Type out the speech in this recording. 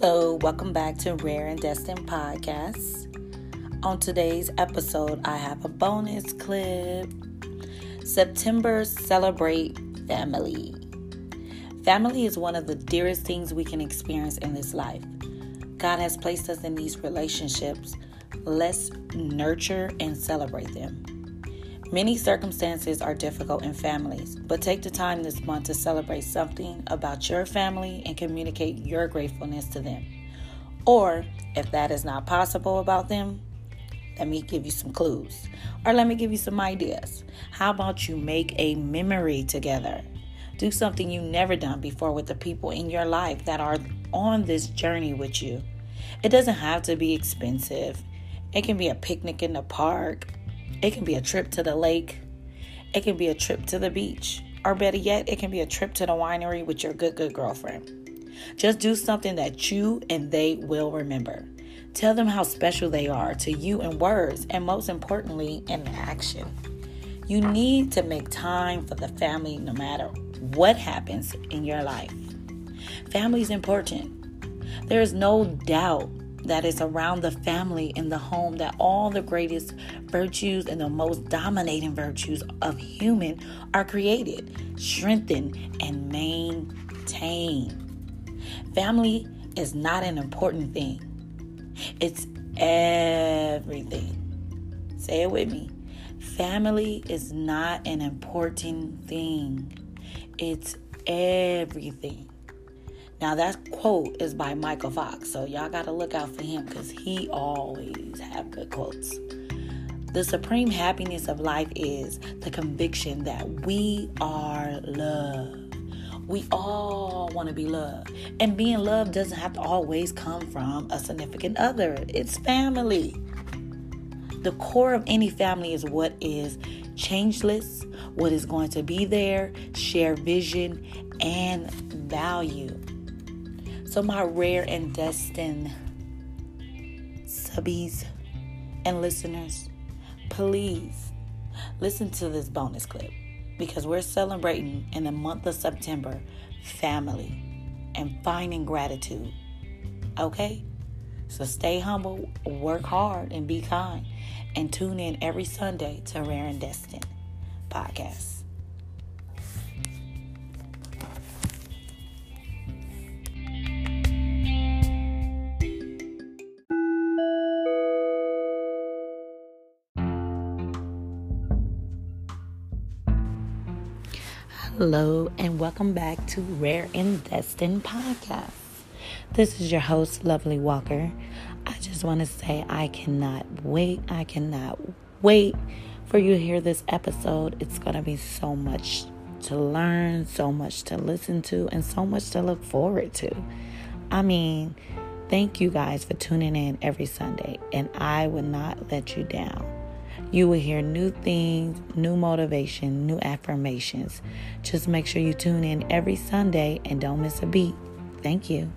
welcome back to Rare and Destined Podcasts. On today's episode, I have a bonus clip. September Celebrate Family. Family is one of the dearest things we can experience in this life. God has placed us in these relationships. Let's nurture and celebrate them. Many circumstances are difficult in families, but take the time this month to celebrate something about your family and communicate your gratefulness to them. Or, if that is not possible about them, let me give you some clues or let me give you some ideas. How about you make a memory together? Do something you've never done before with the people in your life that are on this journey with you. It doesn't have to be expensive. It can be a picnic in the park, it can be a trip to the lake. It can be a trip to the beach. Or better yet, it can be a trip to the winery with your good, good girlfriend. Just do something that you and they will remember. Tell them how special they are to you in words and most importantly, in action. You need to make time for the family no matter what happens in your life. Family is important. There is no doubt that is around the family in the home that all the greatest virtues and the most dominating virtues of human are created, strengthened, and maintained. Family is not an important thing. It's everything. Say it with me. Family is not an important thing. It's everything. Now that quote is by Michael Fox, so y'all got to look out for him cuz he always have good quotes. The supreme happiness of life is the conviction that we are loved. We all want to be loved. And being loved doesn't have to always come from a significant other. It's family. The core of any family is what is changeless, what is going to be there, share vision and value. So, my rare and destined subbies and listeners, please listen to this bonus clip because we're celebrating in the month of September family and finding gratitude. Okay? So stay humble, work hard, and be kind. And tune in every Sunday to Rare and Destined podcast. Hello, and welcome back to Rare and Destined Podcast. This is your host, Lovely Walker. I just want to say I cannot wait. I cannot wait for you to hear this episode. It's going to be so much to learn, so much to listen to, and so much to look forward to. I mean, thank you guys for tuning in every Sunday, and I will not let you down. You will hear new things, new motivation, new affirmations. Just make sure you tune in every Sunday and don't miss a beat. Thank you.